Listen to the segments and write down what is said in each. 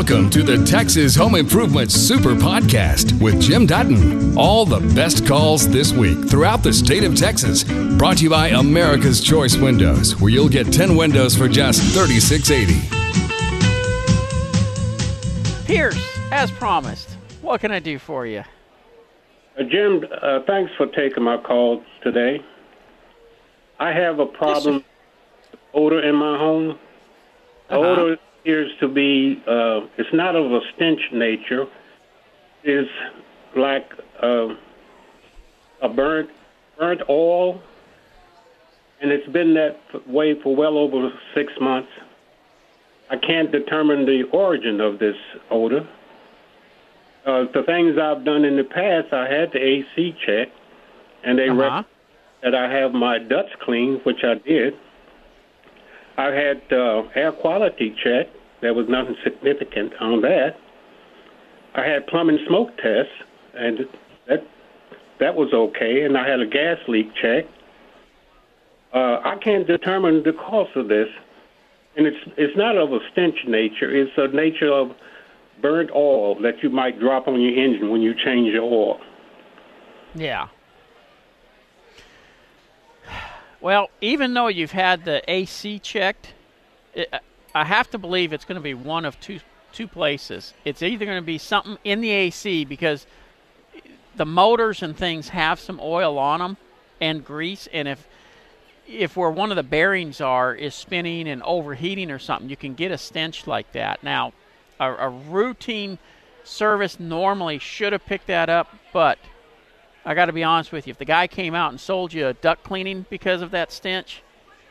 Welcome to the Texas Home Improvement Super Podcast with Jim Dutton. All the best calls this week throughout the state of Texas. Brought to you by America's Choice Windows, where you'll get 10 windows for just $36.80. Pierce, as promised, what can I do for you? Uh, Jim, uh, thanks for taking my call today. I have a problem with odor in my home. Uh-huh. odor appears to be, uh, it's not of a stench nature. It's like uh, a burnt, burnt oil, and it's been that way for well over six months. I can't determine the origin of this odor. Uh, the things I've done in the past, I had the AC checked, and they Uh-huh. rec- that I have my ducts cleaned, which I did. I had uh, air quality check. There was nothing significant on that. I had plumbing smoke test, and that that was okay. And I had a gas leak check. Uh, I can't determine the cause of this, and it's it's not of a stench nature. It's a nature of burnt oil that you might drop on your engine when you change your oil. Yeah. Well, even though you've had the AC checked, it, I have to believe it's going to be one of two two places. It's either going to be something in the AC because the motors and things have some oil on them and grease, and if if where one of the bearings are is spinning and overheating or something, you can get a stench like that. Now, a, a routine service normally should have picked that up, but I got to be honest with you. If the guy came out and sold you a duct cleaning because of that stench,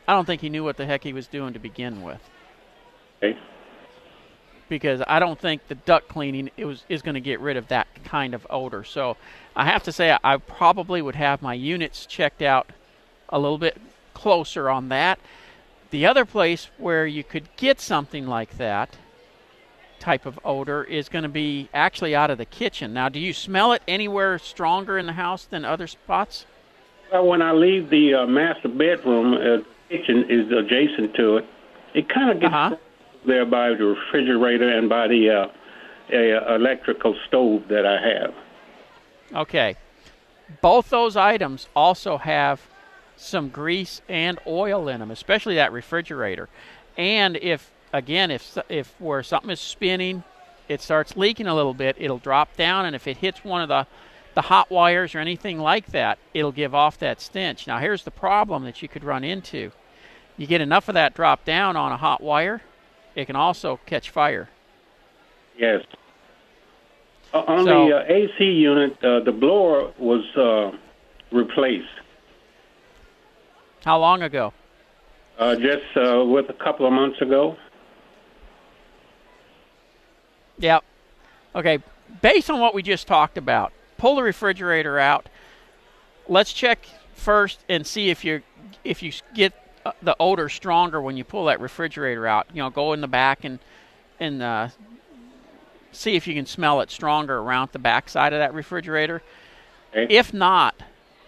I don't think he knew what the heck he was doing to begin with. Okay. Because I don't think the duct cleaning it was is going to get rid of that kind of odor. So I have to say I probably would have my units checked out a little bit closer on that. The other place where you could get something like that type of odor is going to be actually out of the kitchen. Now, do you smell it anywhere stronger in the house than other spots? Well, when I leave the uh, master bedroom, uh, kitchen is adjacent to it. It kind of gets Uh-huh. there by the refrigerator and by the uh, a, electrical stove that I have. Okay. Both those items also have some grease and oil in them, especially that refrigerator. And if again, if if where something is spinning, it starts leaking a little bit, it'll drop down, and if it hits one of the the hot wires or anything like that, it'll give off that stench. Now, here's the problem that you could run into: you get enough of that drop down on a hot wire, it can also catch fire. Yes. Uh, on So- the uh, AC unit, uh, the blower was uh, replaced How long ago? uh, just uh, with a couple of months ago. Yep. Okay. Based on what we just talked about, pull the refrigerator out. Let's check first and see if you if you get uh, the odor stronger when you pull that refrigerator out. You know, go in the back and and uh, see if you can smell it stronger around the back side of that refrigerator. Okay. If not,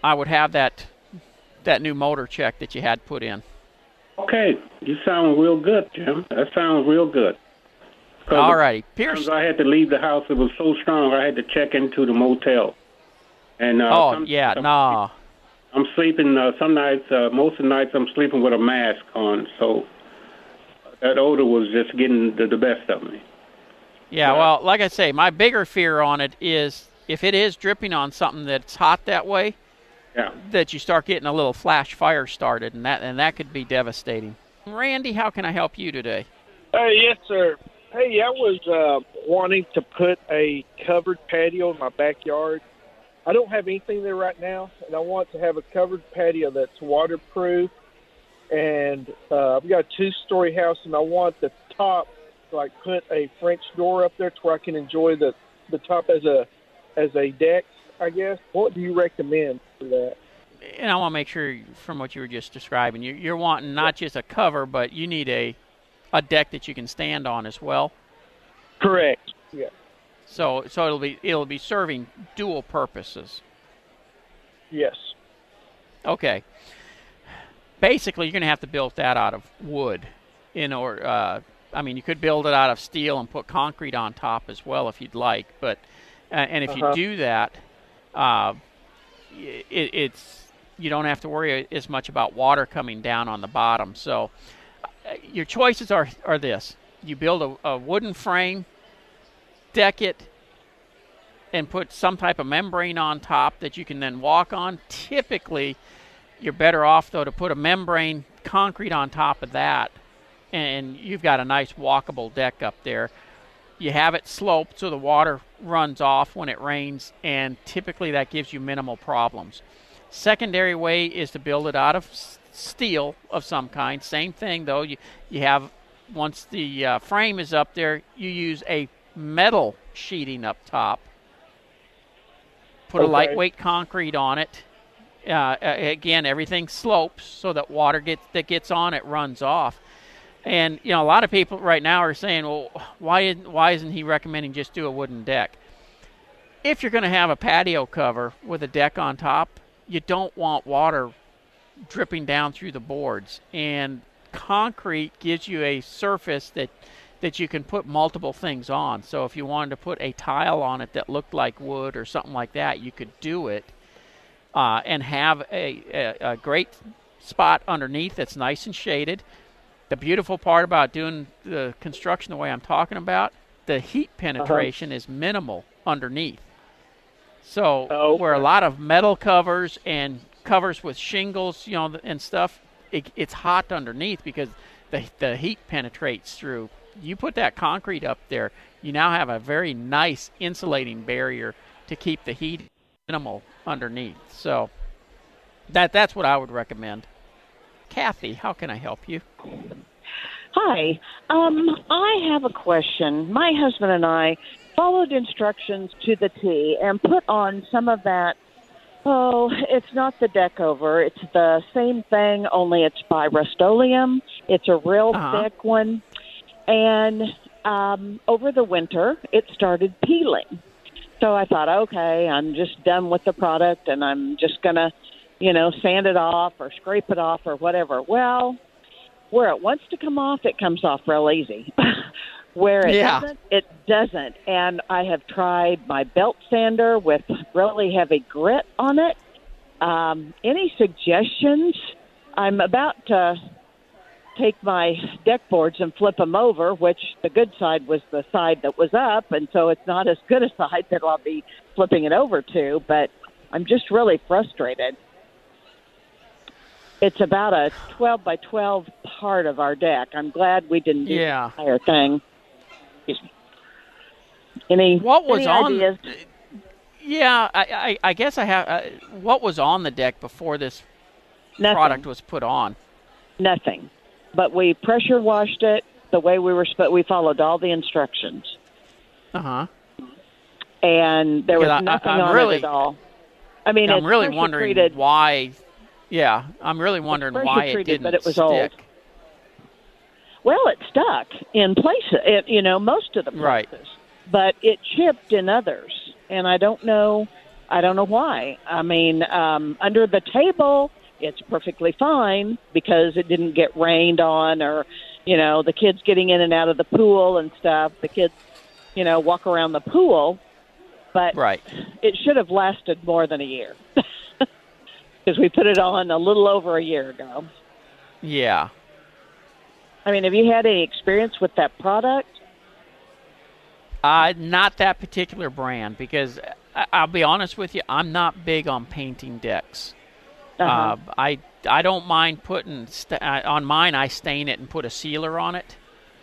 I would have that that new motor check that you had put in. Okay, you sound real good, Jim. That sounds real good. 'Cause All righty, Pierce. I had to leave the house. It was so strong. I had to check into the motel. And uh, Oh some- yeah, some- nah. I'm sleeping. Uh, some nights, uh, most of the nights, I'm sleeping with a mask on. So that odor was just getting the, the best of me. Yeah, Yeah. well, like I say, my bigger fear on it is if it is dripping on something that's hot that way, Yeah. that you start getting a little flash fire started, and that and that could be devastating. Randy, how can I help you today? Hey, yes, sir. Hey, I was uh, wanting to put a covered patio in my backyard. I don't have anything there right now, and I want to have a covered patio that's waterproof. And uh, I've got a two-story house, and I want the top, to like, put a French door up there to where I can enjoy the the top as a as a deck. I guess. What do you recommend for that? And I want to make sure from what you were just describing, you, you're wanting not just a cover, but you need a a deck that you can stand on as well. Correct. Yeah. So so it'll be it'll be serving dual purposes. Yes. Okay. Basically, you're going to have to build that out of wood, in or uh, I mean, you could build it out of steel and put concrete on top as well if you'd like. But uh, and if Uh-huh. you do that, uh, it, it's you don't have to worry as much about water coming down on the bottom. So Uh, your choices are are this: you build a, a wooden frame, deck it, and put some type of membrane on top that you can then walk on. Typically, you're better off though to put a membrane concrete on top of that, and you've got a nice walkable deck up there. You have it sloped so the water runs off when it rains, and typically that gives you minimal problems. Secondary way is to build it out of steel of some kind. Same thing though. You you have once the uh, frame is up there, you use a metal sheeting up top. Put a lightweight concrete on it. Uh, again, everything slopes so that water gets that gets on it runs off. And you know, a lot of people right now are saying, "Well, why isn't why isn't he recommending just do a wooden deck?" If you're going to have a patio cover with a deck on top, you don't want water dripping down through the boards. And concrete gives you a surface that that you can put multiple things on. So if you wanted to put a tile on it that looked like wood or something like that, you could do it uh, and have a, a, a great spot underneath that's nice and shaded. The beautiful part about doing the construction the way I'm talking about, the heat penetration is minimal underneath. So Oh, where a lot of metal covers and covers with shingles, you know, and stuff, it, it's hot underneath because the the heat penetrates through. You put that concrete up there, you now have a very nice insulating barrier to keep the heat minimal underneath. So that that's what I would recommend. Kathy, how can I help you? Hi. Um, I have a question. My husband and I followed instructions to the T and put on some of that. Oh, it's not the deck over. It's the same thing, only it's by Rust-Oleum. It's a real Uh-huh. thick one. And um, over the winter, it started peeling. So I thought, okay, I'm just done with the product and I'm just going to, you know, sand it off or scrape it off or whatever. Well, where it wants to come off, it comes off real easy. where it Yeah. doesn't, it doesn't. And I have tried my belt sander with really heavy grit on it. Um, any suggestions? I'm about to take my deck boards and flip them over, which the good side was the side that was up, and so it's not as good a side that I'll be flipping it over to. But I'm just really frustrated. It's about a 12 by 12 part of our deck. I'm glad we didn't do Yeah. the entire thing. Excuse me. Any What was any on? ideas? Yeah, I, I, I guess I have. Uh, what was on the deck before this Nothing. product was put on? Nothing. But we pressure washed it the way we were supposed. We followed all the instructions, Uh huh. and there was I- nothing I'm on really- it at all. I mean, I'm really wondering treated. why. Yeah, I'm really wondering why it didn't but it was stick. old. Well, it stuck in places. It, you know, most of the places, Right. but it chipped in others, and I don't know. I don't know why. I mean, um, under the table, it's perfectly fine because it didn't get rained on, or you know, the kids getting in and out of the pool and stuff. The kids, you know, walk around the pool, but Right. it should have lasted more than a year because we put it on a little over a year ago. Yeah. I mean, have you had any experience with that product? Uh, not that particular brand because I, I'll be honest with you, I'm not big on painting decks. Uh-huh. Uh, I I don't mind putting st- uh, on mine. I stain it and put a sealer on it,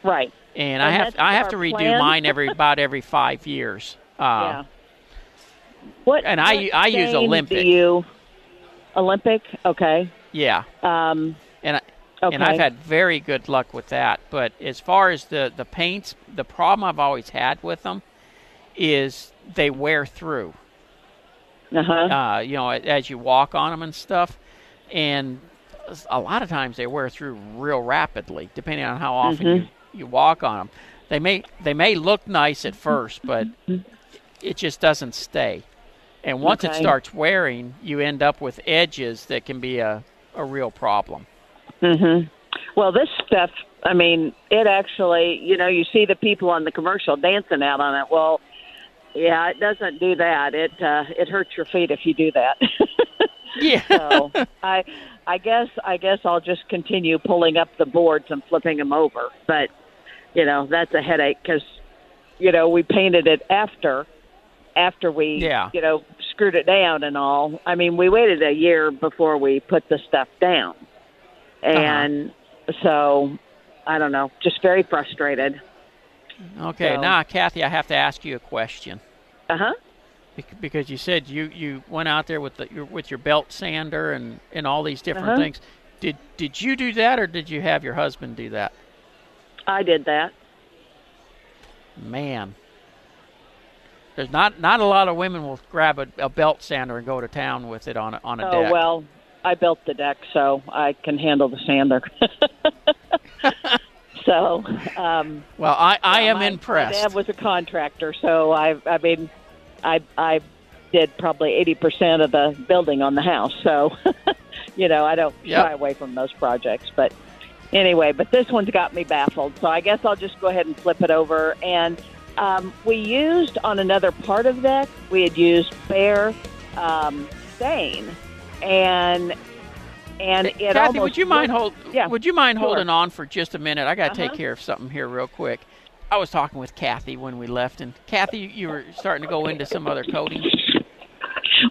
right. and, I have I have to redo plan. mine every about every five years. Uh, yeah. What and I- what I use Olympic. You Olympic? Okay. yeah. Um, And I, okay. and I've had very good luck with that. But as far as the the paints, the problem I've always had with them is they wear through. uh-huh. uh, you know, as you walk on them and stuff. And a lot of times they wear through real rapidly, depending on how often Mm-hmm. you, you walk on them. They may they may look nice at first, but it just doesn't stay. And once it starts wearing, you end up with edges that can be a, a real problem. Hmm Well, this stuff I mean, it actually, you know, you see the people on the commercial dancing out on it. Well, yeah, it doesn't do that. It uh, it hurts your feet if you do that. Yeah. so I I guess I guess I'll just continue pulling up the boards and flipping them over. But you know, that's a headache because you know we painted it after after we Yeah. you know screwed it down and all. I mean, we waited a year before we put the stuff down, and so I don't know, just very frustrated. Okay, So- now Kathy, I have to ask you a question Uh huh. Bec- because you said you, you went out there with the your, with your belt sander and, and all these different Uh-huh. things. Did did you do that or did you have your husband do that? I did that. Man, there's not not a lot of women will grab a, a belt sander and go to town with it on a, on a Oh deck. well, I built the deck, so I can handle the sander. so, um, Well, I, I am my, impressed. My dad was a contractor, so I I mean, I I did probably eighty percent of the building on the house. So, you know, I don't Yep. shy away from those projects. But anyway, but this one's got me baffled. So I guess I'll just go ahead and flip it over. And um, we used on another part of that, we had used Behr um, stain, and and it Kathy, almost would you mind looked- hold? Yeah, Would you mind sure. holding on for just a minute? I got to take Uh-huh. care of something here real quick. I was talking with Kathy when we left, and Kathy, you were starting to go into some other coating.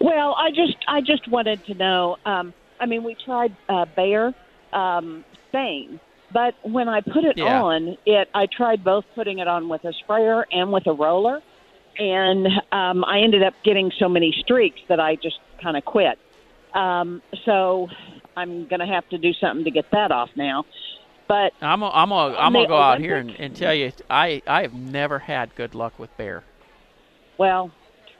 Well, I just I just wanted to know. Um, I mean, we tried uh, Behr um, stain, but when I put it Yeah. on, it I tried both putting it on with a sprayer and with a roller, and um, I ended up getting so many streaks that I just kind of quit. Um, so I'm going to have to do something to get that off now. But I'm gonna, I'm gonna, I'm gonna go out here and, and tell you, I I have never had good luck with Behr. Well,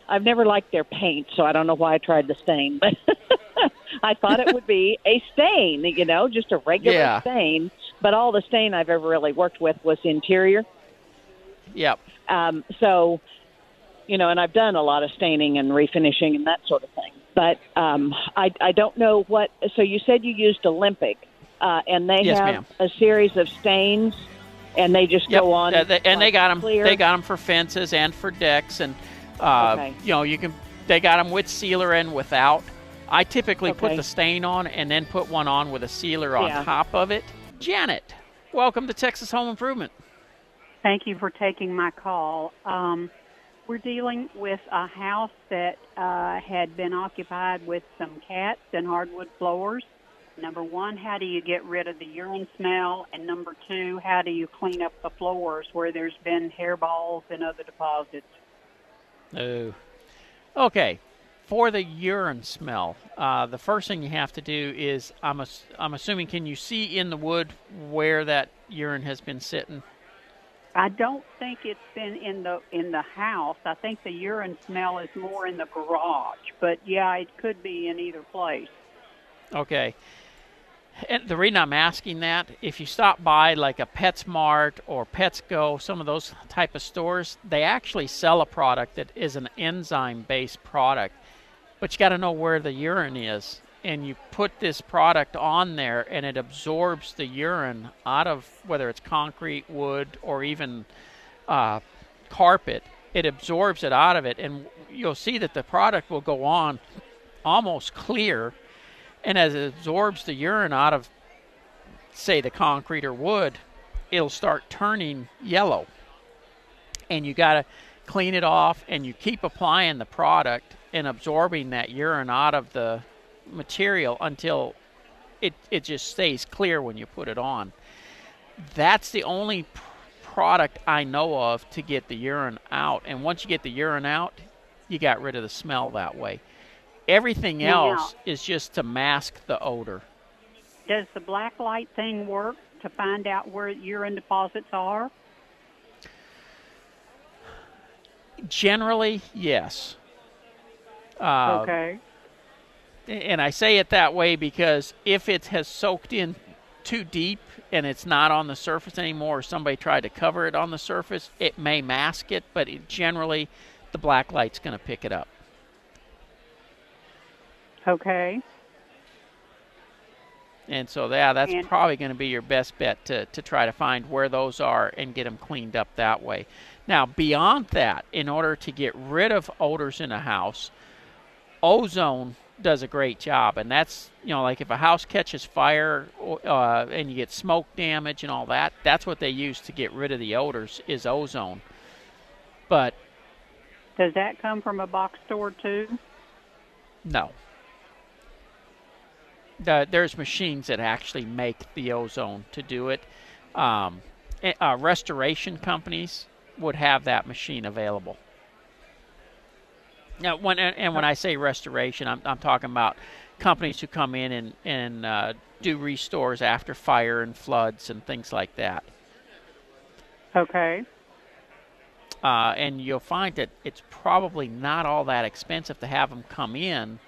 I've never liked their paint, so I don't know why I tried the stain. But I thought it would be a stain, you know, just a regular Yeah. stain. But all the stain I've ever really worked with was interior. Yep. Um, so, you know, and I've done a lot of staining and refinishing and that sort of thing. But um, I, I don't know what. So you said you used Olympic, uh, and they Yes, have ma'am. a series of stains, and they just Yep. go on. Uh, they- and they got them. Clear. They got them for fences and for decks, and uh, Okay. you know you can. They got them with sealer and without. I typically put the stain on and then put one on with a sealer on Yeah. top of it. Janet, welcome to Texas Home Improvement. Thank you for taking my call. Um, we're dealing with a house that uh, had been occupied with some cats and hardwood floors. Number one, how do you get rid of the urine smell? And number two, how do you clean up the floors where there's been hairballs and other deposits? Oh. Okay. For the urine smell, uh, the first thing you have to do is I'm ass- I'm assuming can you see in the wood where that urine has been sitting? I don't think it's been in the in the house. I think the urine smell is more in the garage. But yeah, it could be in either place. Okay. And the reason I'm asking that, if you stop by like a PetSmart or Petco, some of those type of stores, they actually sell a product that is an enzyme-based product, but you got to know where the urine is, and you put this product on there, and it absorbs the urine out of whether it's concrete, wood, or even uh, carpet. It absorbs it out of it, and you'll see that the product will go on almost clear and as it absorbs the urine out of say the concrete or wood it'll start turning yellow and you got to clean it off and you keep applying the product and absorbing that urine out of the material until it, it just stays clear when you put it on that's the only pr- product i know of to get the urine out and once you get the urine out you got rid of the smell that way everything Now- else is just to mask the odor Does the black light thing work to find out where urine deposits are? Generally, yes. Uh, okay. And I say it that way because if it has soaked in too deep and it's not on the surface anymore, or somebody tried to cover it on the surface, it may mask it, but it, generally, the black light's going to pick it up. Okay. And so, yeah, that's And- probably going to be your best bet to, to try to find where those are and get them cleaned up that way. Now, beyond that, in order to get rid of odors in a house, ozone does a great job. And that's, you know, like if a house catches fire uh, and you get smoke damage and all that, that's what they use to get rid of the odors is ozone. But Does that come from a box store too? No. The, there's machines that actually make the ozone to do it. Um, eh, uh, restoration companies would have that machine available. Now, when and when I say restoration, I'm, I'm talking about companies who come in and and uh, do restores after fire and floods and things like that. Okay. uh, and you'll find that it's probably not all that expensive to have them come in.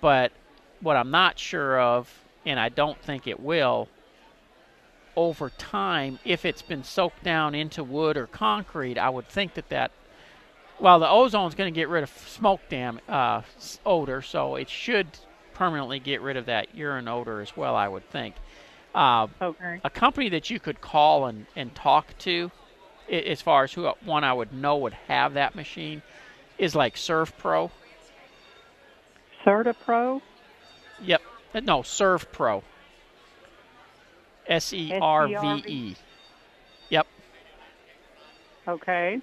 But what I'm not sure of, and I don't think it will, over time, if it's been soaked down into wood or concrete, I would think that that, well, the ozone's going to get rid of smoke dam uh, odor, so it should permanently get rid of that urine odor as well. I would think. Uh, Okay. a company that you could call and, and talk to as far as who one I would know would have that machine is like Surf Pro. Certa Pro? Yep. Uh, No, Serve Pro. S E R V E. Yep. Okay.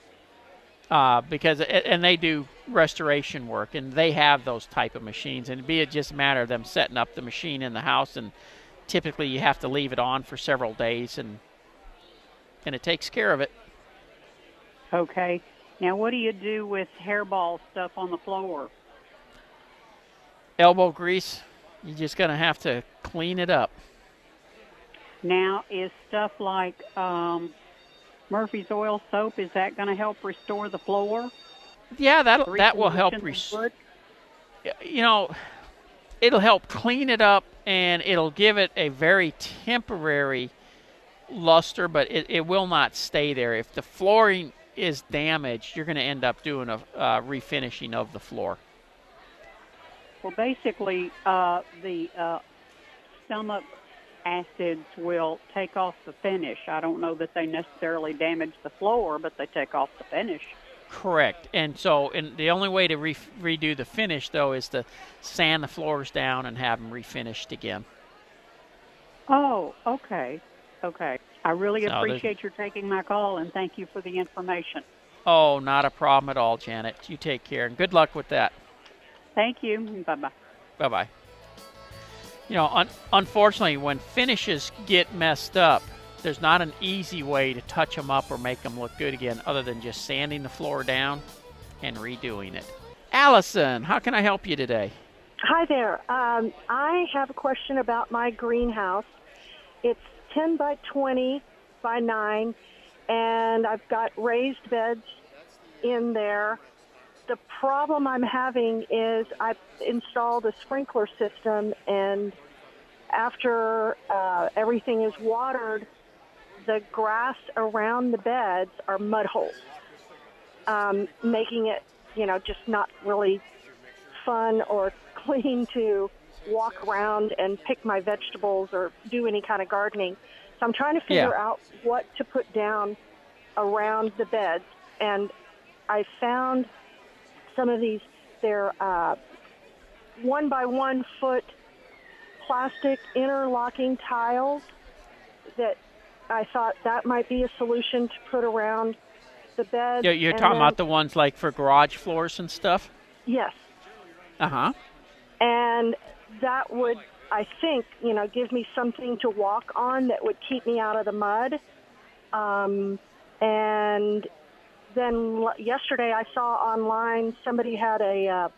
Uh, because and they do restoration work and they have those type of machines and it'd be it just a matter of them setting up the machine in the house and typically you have to leave it on for several days and and it takes care of it. Okay. Now, what do you do with hairball stuff on the floor? Elbow grease, you're just gonna have to clean it up. Now, is stuff like um, Murphy's Oil soap, is that going to help restore the floor? Yeah, that that will help. Recondition the Res- wood? you know, it'll help clean it up and it'll give it a very temporary luster, but it, it will not stay there. If the flooring is damaged, you're going to end up doing a uh, refinishing of the floor. Well, basically, uh, the uh, stomach acids will take off the finish. I don't know that they necessarily damage the floor, but they take off the finish. Correct. And so, and the only way to re- redo the finish though is to sand the floors down and have them refinished again. Oh, okay. Okay. I really So appreciate your taking my call and thank you for the information. Oh, not a problem at all, Janet. You take care and good luck with that. Thank you. Bye bye. Bye bye. You know, un- unfortunately, when finishes get messed up, there's not an easy way to touch them up or make them look good again other than just sanding the floor down and redoing it. Allison, how can I help you today? Hi there. Um, I have a question about my greenhouse. It's 10 by 20 by 9, and I've got raised beds in there. The problem I'm having is I've installed a sprinkler system, and after uh, everything is watered, the grass around the beds are mud holes, um, making it, you know, just not really fun or clean to walk around and pick my vegetables or do any kind of gardening. So I'm trying to figure Yeah. out what to put down around the beds. And I found some of these, they're uh, one by one foot plastic interlocking tiles that I thought that might be a solution to put around the bed. You're, you're talking then- about the ones like for garage floors and stuff? Yes. Uh huh. and that would i think you know give me something to walk on that would keep me out of the mud um, and then l- yesterday i saw online somebody had a uh,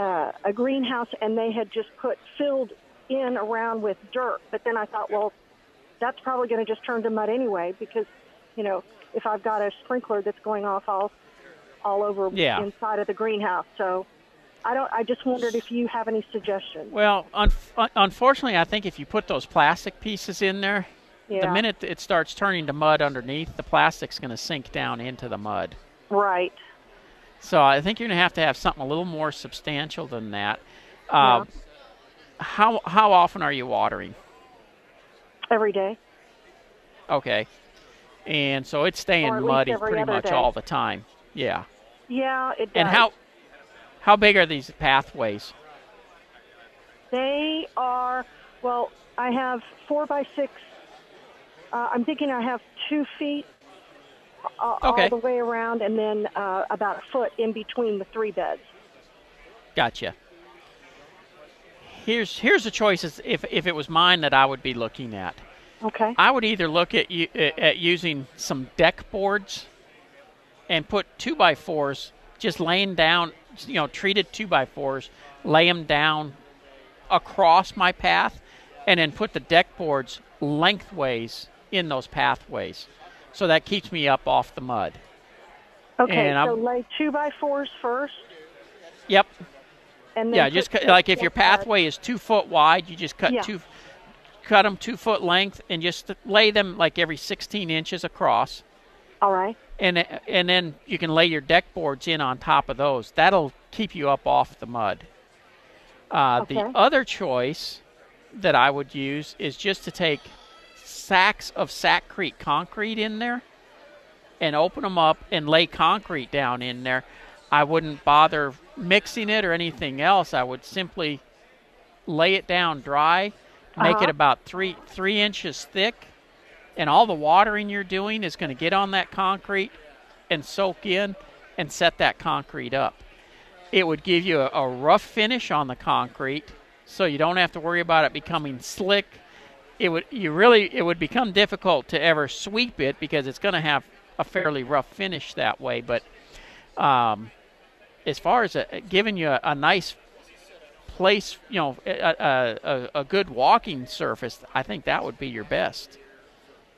uh, a greenhouse and they had just put filled in around with dirt but then i thought well that's probably going to just turn to mud anyway because you know if i've got a sprinkler that's going off all all over Yeah. inside of the greenhouse so I don't. I just wondered if you have any suggestions. Well, un- unfortunately, I think if you put those plastic pieces in there, the minute it starts turning to mud underneath, the plastic's going to sink down into the mud. Right. So I think you're going to have to have something a little more substantial than that. Uh, how how often are you watering? every day. Okay. And so it's staying Or at least muddy pretty much day. all the time. Yeah. Yeah, it does. And how how big are these pathways? They are, well, I have four by six. Uh, I'm thinking I have two feet uh, Okay. all the way around and then uh, about a foot in between the three beds. Gotcha. Here's here's the choices if if it was mine that I would be looking at. Okay. I would either look at you at using some deck boards and put two by fours, just laying down, you know, treated two by fours, lay them down across my path, and then put the deck boards lengthways in those pathways, so that keeps me up off the mud. Okay, and so lay two by fours first. Yep. And then Yeah, just cut, like if your pathway is two foot wide, you just cut Yeah. two, cut them two foot length, and just lay them like every 16 inches across. All right. and and then you can lay your deck boards in on top of those. That'll keep you up off the mud. Uh, The other choice that I would use is just to take sacks of Sakrete concrete in there and open them up and lay concrete down in there. I wouldn't bother mixing it or anything else. I would simply lay it down dry, make Uh-huh. it about three three inches thick, and all the watering you're doing is going to get on that concrete and soak in and set that concrete up. It would give you a, a rough finish on the concrete, so you don't have to worry about it becoming slick. It would you really it would become difficult to ever sweep it because it's going to have a fairly rough finish that way. But um, as far as a, giving you a, a nice place, you know, a, a, good walking surface, I think that would be your best.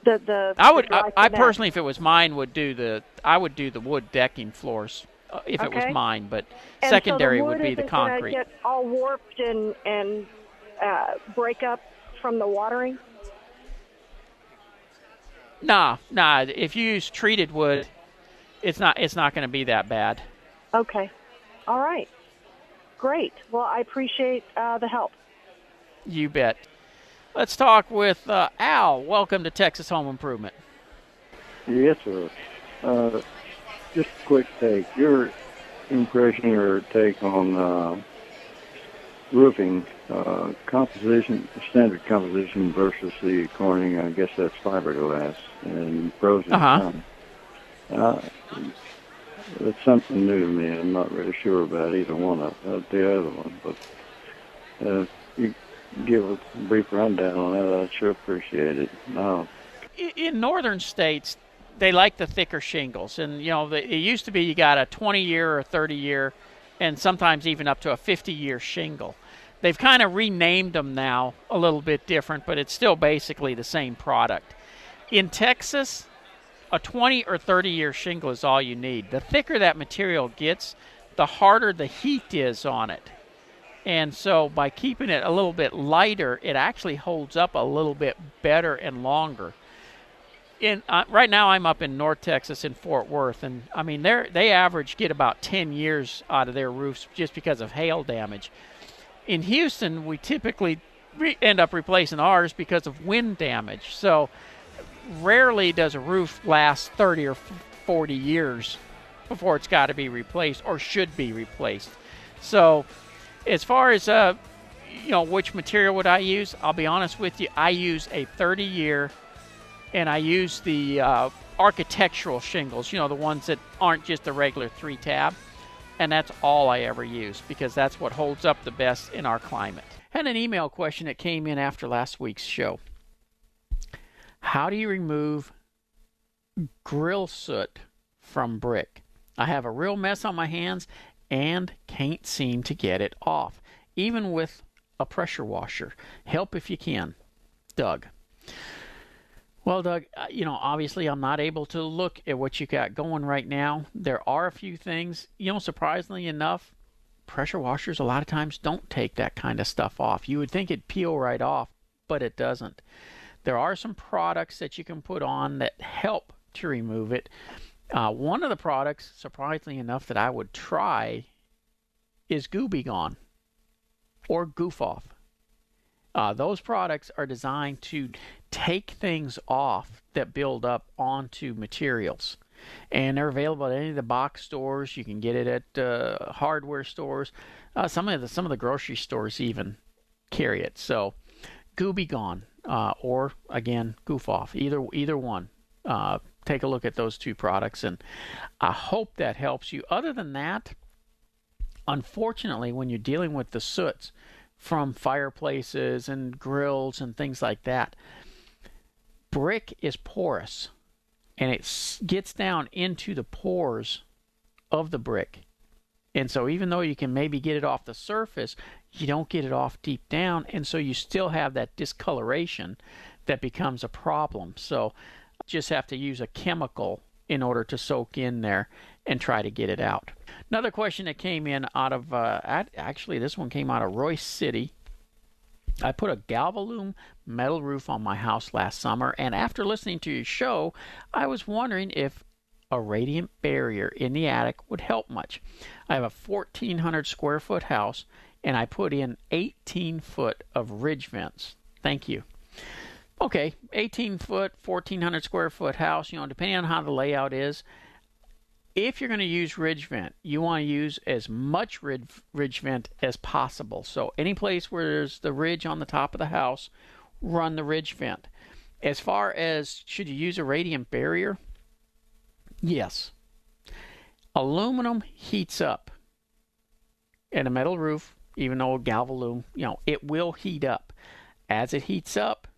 The the. I would. I, I personally, if it was mine, would do the. I would do the wood decking floors uh, if it was mine. But And secondary so would be the concrete. Get all warped and and uh, break up from the watering. Nah, nah. If you use treated wood, it's not. It's not going to be that bad. Okay. All right. Great. Well, I appreciate uh, the help. You bet. Let's talk with uh, Al. Welcome to Texas Home Improvement. Yes, sir. Uh, just a quick take. Your impression or take on uh, roofing uh, composition, standard composition versus the Corning. I guess that's fiberglass and pros and Uh-huh. cons. Uh, it's something new to me. I'm not really sure about either one of uh, the other one, but uh, you give a brief rundown on that. I'd sure appreciate it. I- in northern states, they like the thicker shingles, and you know, the, it used to be you got a 20 year or 30 year, and sometimes even up to a 50 year shingle. They've kind of renamed them now a little bit different, but it's still basically the same product. In Texas, a 20 or 30 year shingle is all you need. The thicker that material gets, the harder the heat is on it. And so by keeping it a little bit lighter, it actually holds up a little bit better and longer. In uh, right now, I'm up in North Texas in Fort Worth, and I mean they they average get about 10 years out of their roofs just because of hail damage. In Houston, we typically re- end up replacing ours because of wind damage. So rarely does a roof last 30 or 40 years before it's got to be replaced or should be replaced. So as far as uh, you know, which material would I use? I'll be honest with you. I use a 30 year, and I use the uh, architectural shingles. You know, the ones that aren't just a regular three tab, and that's all I ever use because that's what holds up the best in our climate. And an email question that came in after last week's show. How do you remove grill soot from brick? I have a real mess on my hands and can't seem to get it off, even with a pressure washer. Help if you can. Doug. Well, Doug, uh, you know, obviously I'm not able to look at what you got going right now. There are a few things, you know, surprisingly enough, pressure washers a lot of times don't take that kind of stuff off. You would think it'd peel right off, but it doesn't. There are some products that you can put on that help to remove it. Uh, one of the products, surprisingly enough, that I would try is Gooby Gone or Goof Off. Uh, those products are designed to take things off that build up onto materials. And they're available at any of the box stores. You can get it at uh, hardware stores. Uh, some of the some of the grocery stores even carry it. So, Gooby Gone uh, or again Goof Off, either either one. Uh, take a look at those two products, and I hope that helps you. Other than that, unfortunately, when you're dealing with the soots, from fireplaces and grills and things like that. Brick is porous and it gets down into the pores of the brick. And so, even though you can maybe get it off the surface, you don't get it off deep down. And so, you still have that discoloration that becomes a problem. So, just have to use a chemical in order to soak in there and try to get it out. Another question that came in out of, uh, actually, this one came out of Royse City. I put a Galvalume metal roof on my house last summer, and after listening to your show, I was wondering if a radiant barrier in the attic would help much. I have a 1400 square foot house, and I put in 18 foot of ridge vents. Thank you. Okay, 18 foot, 1400 square foot house, you know, depending on how the layout is, if you're going to use ridge vent, you want to use as much ridge, ridge vent as possible. So any place where there's the ridge on the top of the house, run the ridge vent. As far as should you use a radiant barrier? Yes. Aluminum heats up. And a metal roof, even though a Galvalume, you know, it will heat up. As it heats up,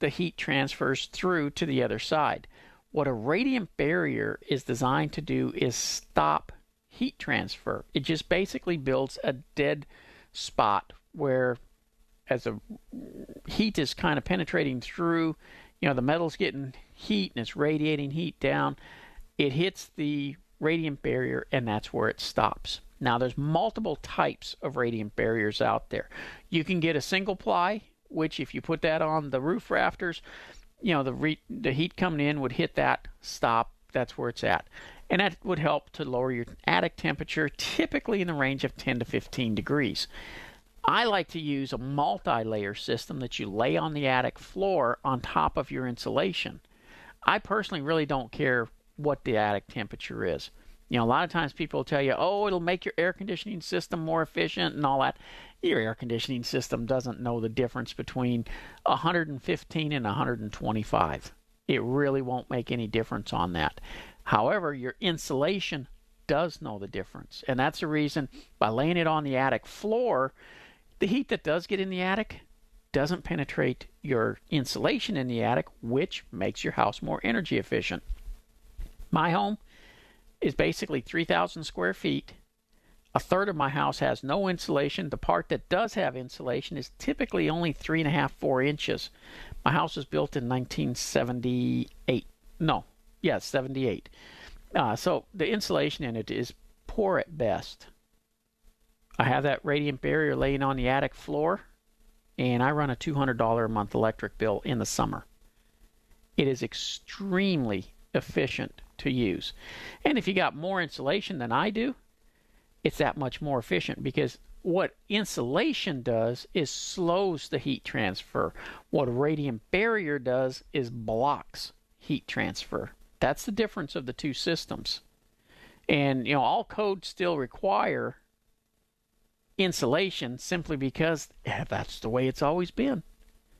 the heat transfers through to the other side. What a radiant barrier is designed to do is stop heat transfer. It just basically builds a dead spot where as the heat is kind of penetrating through, you know, the metal's getting heat and it's radiating heat down. It hits the radiant barrier and that's where it stops. Now there's multiple types of radiant barriers out there. You can get a single ply, which if you put that on the roof rafters, you know the re- the heat coming in would hit that stop that's where it's at. And that would help to lower your attic temperature typically in the range of 10 to 15 degrees. I like to use a multi-layer system that you lay on the attic floor on top of your insulation. I personally really don't care what the attic temperature is you know, a lot of times people tell you, oh, it'll make your air conditioning system more efficient and all that your air conditioning system doesn't know the difference between 115 and 125. It really won't make any difference on that. However, your insulation does know the difference. And that's the reason by laying it on the attic floor, the heat that does get in the attic doesn't penetrate your insulation in the attic, which makes your house more energy efficient. My home is basically 3,000 square feet a third of my house has no insulation. The part that does have insulation is typically only three and a half, four inches. My house was built in 1978. No, yeah, 78. Uh, so the insulation in it is poor at best. I have that radiant barrier laying on the attic floor, and I run a $200 a month electric bill in the summer. It is extremely efficient to use. And if you got more insulation than I do, it's that much more efficient because what insulation does is slows the heat transfer. What a radiant barrier does is blocks heat transfer. That's the difference of the two systems. And you know, all codes still require insulation simply because that's the way it's always been.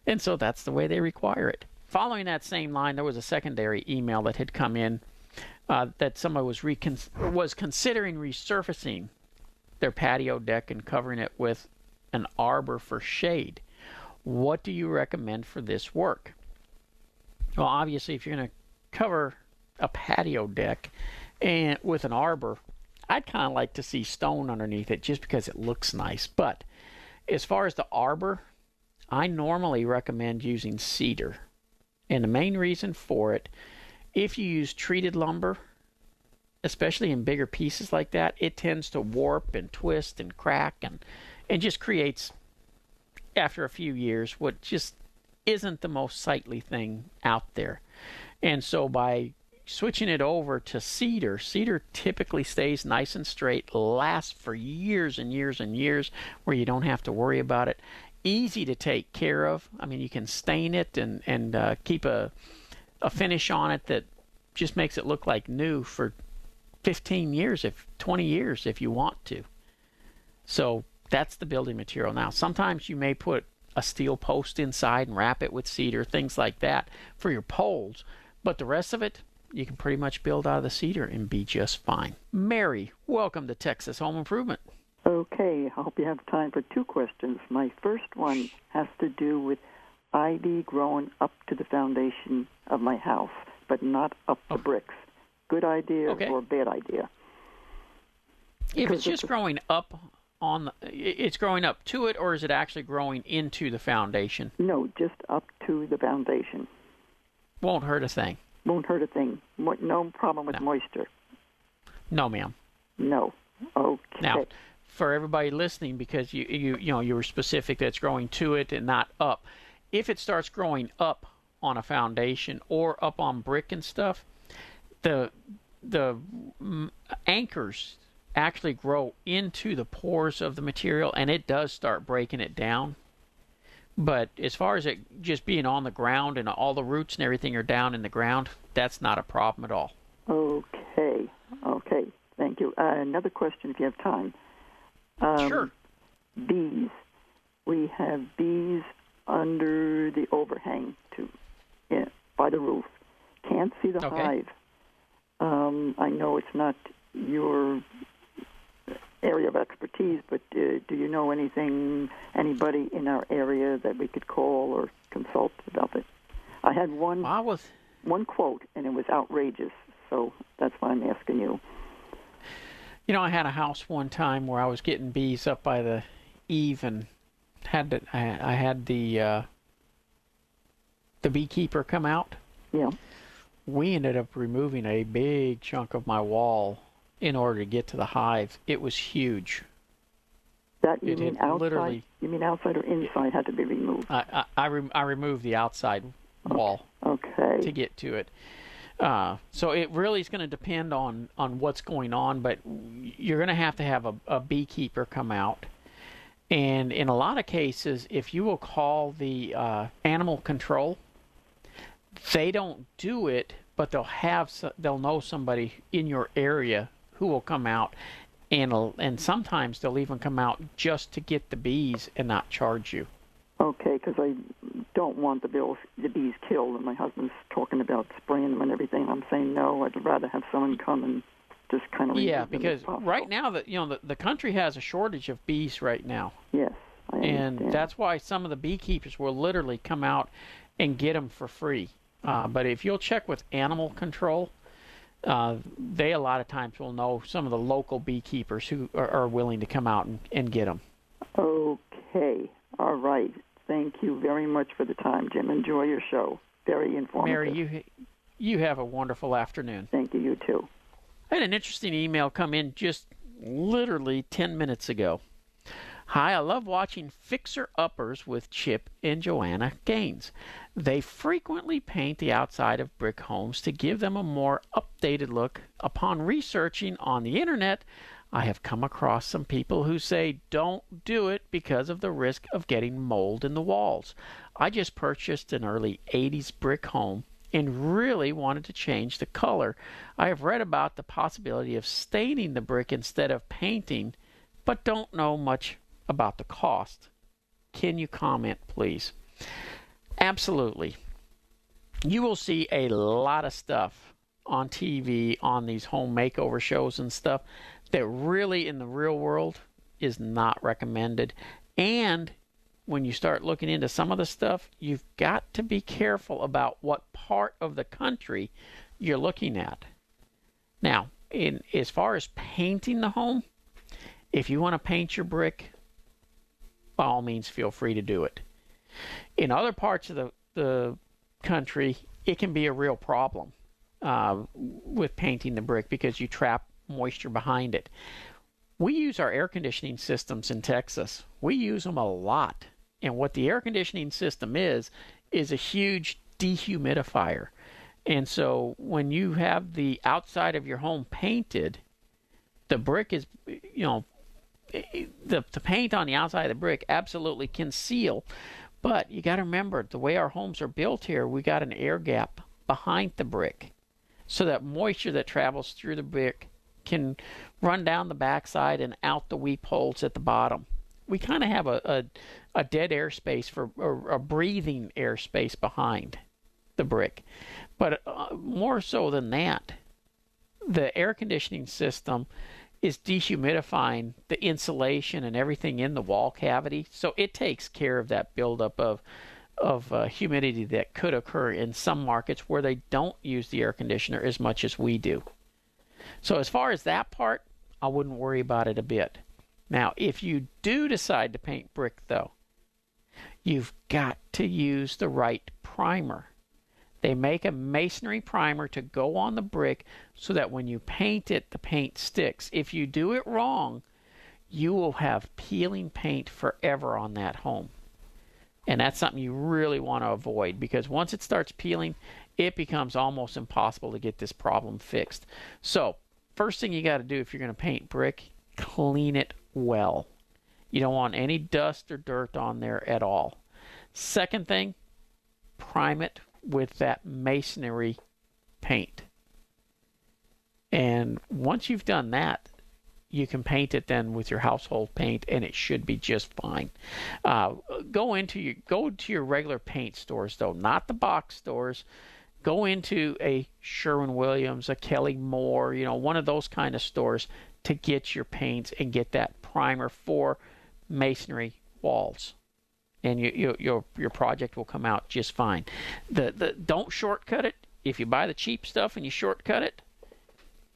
And so that's the way they require it. Following that same line, there was a secondary email that had come in uh, that somebody was recon- was considering resurfacing their patio deck and covering it with an arbor for shade. What do you recommend for this work? Well, obviously, if you're going to cover a patio deck and with an arbor, I'd kind of like to see stone underneath it just because it looks nice. But as far as the arbor, I normally recommend using cedar. And the main reason for it, if you use treated lumber, especially in bigger pieces like that, it tends to warp and twist and crack and and just creates after a few years what just isn't the most sightly thing out there. And so by switching it over to cedar, cedar typically stays nice and straight, lasts for years and years and years where you don't have to worry about it. easy to take care of. I mean, you can stain it and and uh, keep a a finish on it that just makes it look like new for 15 years, if 20 years, if you want to. So that's the building material. Now, sometimes you may put a steel post inside and wrap it with cedar, things like that for your poles. But the rest of it, you can pretty much build out of the cedar and be just fine. Mary, welcome to Texas Home Improvement. Okay, I hope you have time for two questions. My first one has to do with ivy growing up to the foundation of my house, but not up the oh. bricks. Good idea Okay. or bad idea? If it's just growing up on the, it's growing up to it, or is it actually growing into the foundation? No, just up to the foundation. Won't hurt a thing. Won't hurt a thing. No problem with No. moisture. No, ma'am. No. Okay. Now, for everybody listening, because you you you know you were specific that it's growing to it and not up. If it starts growing up on a foundation or up on brick and stuff, the the anchors actually grow into the pores of the material, and it does start breaking it down. But as far as it just being on the ground and all the roots and everything are down in the ground, that's not a problem at all. Okay. Okay. Thank you. Uh, another question, if you have time. Um, Sure. Bees. We have bees under the overhang to yeah, by the roof. Can't see the Okay. hive. Um, I know it's not your area of expertise, but uh, do you know anything, anybody in our area that we could call or consult about it? I had one I was one quote, and it was outrageous. So that's why I'm asking you. You know, I had a house one time where I was getting bees up by the eave and had to, I, I had the uh, the beekeeper come out. Yeah. We ended up removing a big chunk of my wall in order to get to the hive. It was huge. That you It mean outside? You mean outside or inside had to be removed? I I, I, re- I removed the outside wall Okay. to get to it. Uh, so it really is going to depend on on what's going on, but you're going to have to have a, a beekeeper come out. And in a lot of cases, if you will call the uh, animal control, they don't do it, but they'll have they'll know somebody in your area who will come out, and and sometimes they'll even come out just to get the bees and not charge you. Okay, because I don't want the bills, the bees killed, and my husband's talking about spraying them and everything. I'm saying no. I'd rather have someone come and just kind of Yeah, remove them if because right now the you know the, the country has a shortage of bees right now, Yes, I and that's why some of the beekeepers will literally come out and get them for free. Uh, but if you'll check with animal control, uh, they a lot of times will know some of the local beekeepers who are, are willing to come out and, and get them. Okay. All right. Thank you very much for the time, Jim. Enjoy your show. Very informative. Mary, you you have a wonderful afternoon. Thank you. You too. I had an interesting email come in just literally 10 minutes ago. Hi, I love watching Fixer Uppers with Chip and Joanna Gaines. They frequently paint the outside of brick homes to give them a more updated look. Upon researching on the internet, I have come across some people who say don't do it because of the risk of getting mold in the walls. I just purchased an early 80s brick home and really wanted to change the color. I have read about the possibility of staining the brick instead of painting, but don't know much about the cost. Can you comment, please? Absolutely. You will see a lot of stuff on TV, on these home makeover shows and stuff that really in the real world is not recommended. And when you start looking into some of the stuff, you've got to be careful about what part of the country you're looking at. Now, in as far as painting the home, if you want to paint your brick, by all means feel free to do it. In other parts of the, the country, it can be a real problem uh, with painting the brick because you trap moisture behind it. We use our air conditioning systems in Texas. We use them a lot. And what the air conditioning system is, is a huge dehumidifier. And so when you have the outside of your home painted, the brick is, you know, the the paint on the outside of the brick absolutely can seal, but you got to remember the way our homes are built here, we got an air gap behind the brick, so that moisture that travels through the brick can run down the backside and out the weep holes at the bottom. We kind of have a, a, a dead airspace for a, breathing airspace behind the brick, but uh, more so than that, the air conditioning system is dehumidifying the insulation and everything in the wall cavity. So it takes care of that buildup of of uh, humidity that could occur in some markets where they don't use the air conditioner as much as we do. So as far as that part, I wouldn't worry about it a bit. Now, if you do decide to paint brick though, you've got to use the right primer. They make a masonry primer to go on the brick so that when you paint it, the paint sticks. If you do it wrong, you will have peeling paint forever on that home. And that's something you really want to avoid because once it starts peeling, it becomes almost impossible to get this problem fixed. So, first thing you got to do if you're going to paint brick, clean it well. You don't want any dust or dirt on there at all. Second thing, prime it with that masonry paint. And once you've done that, you can paint it then with your household paint, and it should be just fine. Uh, go into your go to your regular paint stores though, not the box stores. Go into a Sherwin Williams, a Kelly Moore, you know, one of those kind of stores to get your paints and get that primer for masonry walls and you, you, your your project will come out just fine. The the don't shortcut it. If you buy the cheap stuff and you shortcut it,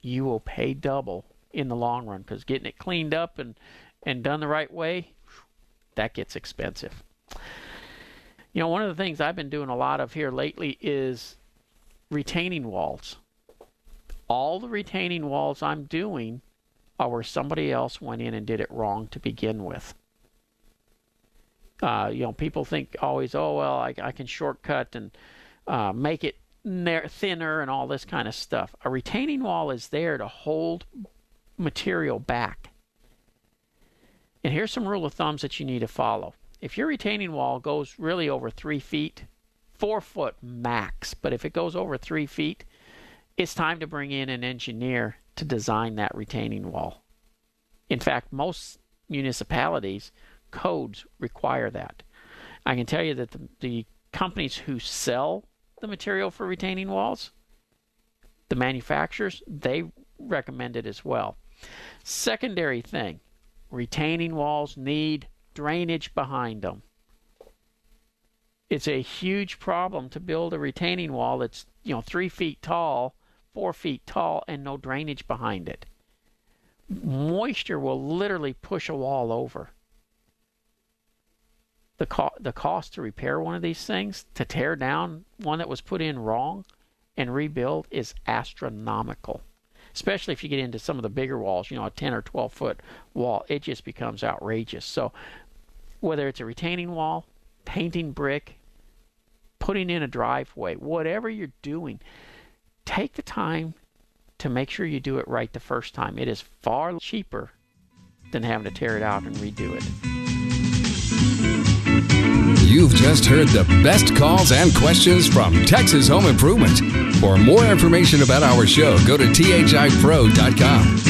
you will pay double in the long run because getting it cleaned up and and done the right way, that gets expensive. You know, one of the things I've been doing a lot of here lately is retaining walls. All the retaining walls I'm doing where somebody else went in and did it wrong to begin with. Uh, you know, people think always, oh well, I, I can shortcut and uh, make it thinner and all this kind of stuff. A retaining wall is there to hold material back. And here's some rule of thumbs that you need to follow. If your retaining wall goes really over three feet, four foot max, but if it goes over three feet, it's time to bring in an engineer to design that retaining wall. In fact, most municipalities codes require that. I can tell you that the, the companies who sell the material for retaining walls, the manufacturers, they recommend it as well. Secondary thing retaining walls need drainage behind them. It's a huge problem to build a retaining wall that's you know three feet tall, four feet tall, and no drainage behind it. Moisture will literally push a wall over the co- the cost to repair one of these things, to tear down one that was put in wrong and rebuild is astronomical. Especially if you get into some of the bigger walls, you know, a 10 or 12 foot wall, it just becomes outrageous. So, whether it's a retaining wall, painting brick, putting in a driveway, whatever you're doing, take the time to make sure you do it right the first time. It is far cheaper than having to tear it out and redo it. You've just heard the best calls and questions from Texas Home Improvement. For more information about our show, go to thipro.com.